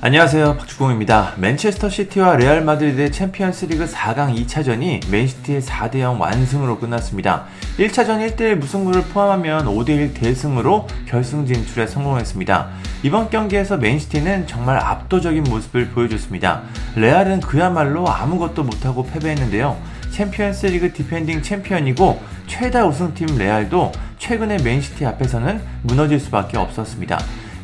안녕하세요. 박주공입니다. 맨체스터 시티와 레알 마드리드의 챔피언스 리그 4강 2차전이 맨시티의 4대 0 완승으로 끝났습니다. 1차전 1대1 무승부를 포함하면 5대1 대승으로 결승 진출에 성공했습니다. 이번 경기에서 맨시티는 정말 압도적인 모습을 보여줬습니다. 레알은 그야말로 아무것도 못하고 패배했는데요. 챔피언스 리그 defending champion이고 최다 우승팀 레알도 최근에 맨시티 앞에서는 무너질 수밖에 없었습니다.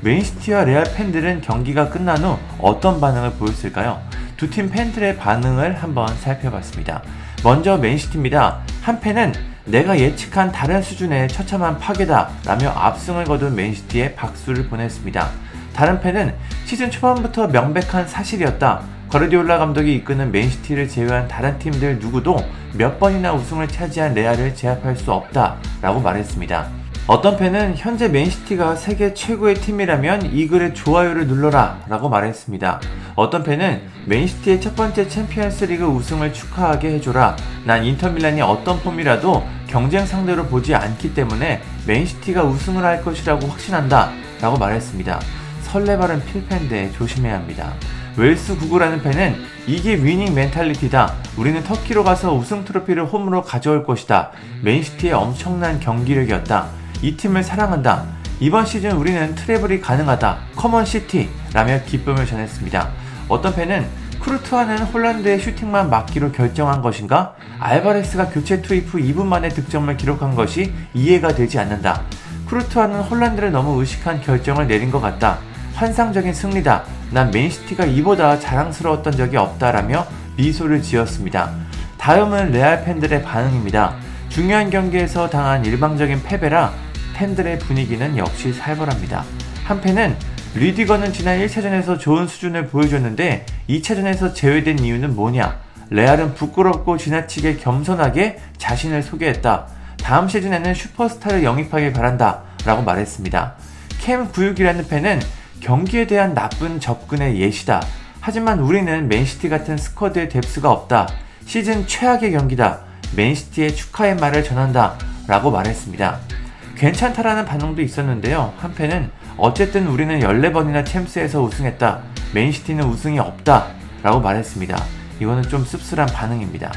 맨시티와 레알 팬들은 경기가 끝난 후 어떤 반응을 보였을까요? 두 팀 팬들의 반응을 한번 살펴봤습니다. 먼저 맨시티입니다. 한 팬은 내가 예측한 다른 수준의 처참한 파괴다 라며 압승을 거둔 맨시티에 박수를 보냈습니다. 다른 팬은 시즌 초반부터 명백한 사실이었다. 과르디올라 감독이 이끄는 맨시티를 제외한 다른 팀들 누구도 몇 번이나 우승을 차지한 레알을 제압할 수 없다 라고 말했습니다. 어떤 팬은 현재 맨시티가 세계 최고의 팀이라면 이 글에 좋아요를 눌러라 라고 말했습니다. 어떤 팬은 맨시티의 첫 번째 챔피언스 리그 우승을 축하하게 해줘라. 난 인터밀란이 어떤 폼이라도 경쟁 상대로 보지 않기 때문에 맨시티가 우승을 할 것이라고 확신한다 라고 말했습니다. 설레발은 필팬데 조심해야 합니다. 웰스 구구라는 팬은 이게 winning mentality다. 우리는 터키로 가서 우승 트로피를 홈으로 가져올 것이다. 맨시티의 엄청난 경기력이었다. 이 팀을 사랑한다. 이번 시즌 우리는 treble이 가능하다. come on City. 라며 기쁨을 전했습니다. 어떤 팬은 쿠르투아는 홀란드의 슈팅만 막기로 결정한 것인가? 알바레스가 교체 투입 후 2분 만에 득점을 기록한 것이 이해가 되지 않는다. 쿠르투아는 홀란드를 너무 의식한 결정을 내린 것 같다. 환상적인 승리다. 난 맨시티가 이보다 자랑스러웠던 적이 없다라며 미소를 지었습니다. 다음은 레알 팬들의 반응입니다. 중요한 경기에서 당한 일방적인 패배라 팬들의 분위기는 역시 살벌합니다. 한팬은 뤼디거는 지난 1차전에서 좋은 수준을 보여줬는데 2차전에서 제외된 이유는 뭐냐? 레알은 부끄럽고 지나치게 겸손하게 자신을 소개했다. 다음 시즌에는 슈퍼스타를 영입하길 바란다. 라고 말했습니다. 캠96이라는 팬은 경기에 대한 나쁜 접근의 예시다. 하지만 우리는 맨시티 같은 squad의 depth가 없다. 시즌 최악의 경기다. 맨시티의 축하의 말을 전한다. 라고 말했습니다. 괜찮다라는 반응도 있었는데요. 한편은 어쨌든 우리는 14번이나 챔스에서 우승했다. 맨시티는 우승이 없다. 라고 말했습니다. 이거는 좀 씁쓸한 반응입니다.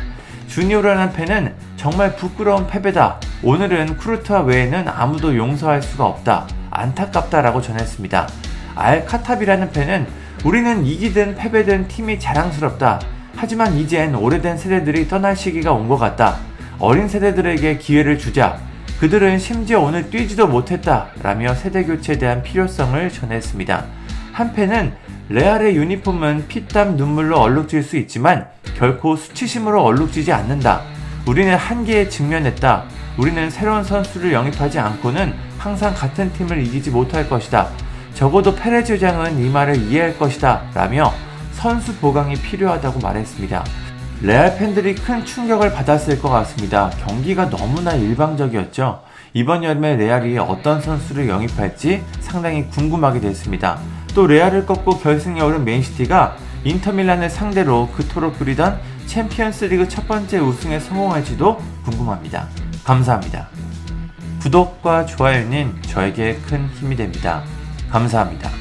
주니오라는 팬은 정말 부끄러운 패배다. 오늘은 쿠르트와 외에는 아무도 용서할 수가 없다. 안타깝다라고 전했습니다. 알카탑이라는 팬은 우리는 이기든 패배든 팀이 자랑스럽다. 하지만 이젠 오래된 세대들이 떠날 시기가 온 것 같다. 어린 세대들에게 기회를 주자. 그들은 심지어 오늘 뛰지도 못했다 라며 세대 교체에 대한 필요성을 전했습니다. 한팬은 레알의 유니폼은 피땀 눈물로 얼룩질 수 있지만 결코 수치심으로 얼룩지지 않는다. 우리는 한계에 직면했다. 우리는 새로운 선수를 영입하지 않고는 항상 같은 팀을 이기지 못할 것이다. 적어도 페레즈 회장은 이 말을 이해할 것이다. 라며 선수 보강이 필요하다고 말했습니다. 레알 팬들이 큰 충격을 받았을 것 같습니다. 경기가 너무나 일방적이었죠. 이번 여름에 레알이 어떤 선수를 영입할지 상당히 궁금하게 됐습니다. 또 레알을 꺾고 결승에 오른 맨시티가 인터밀란을 상대로 그토록 그리던 챔피언스 리그 첫 번째 우승에 성공할지도 궁금합니다. 감사합니다. 구독과 좋아요는 저에게 큰 힘이 됩니다. 감사합니다.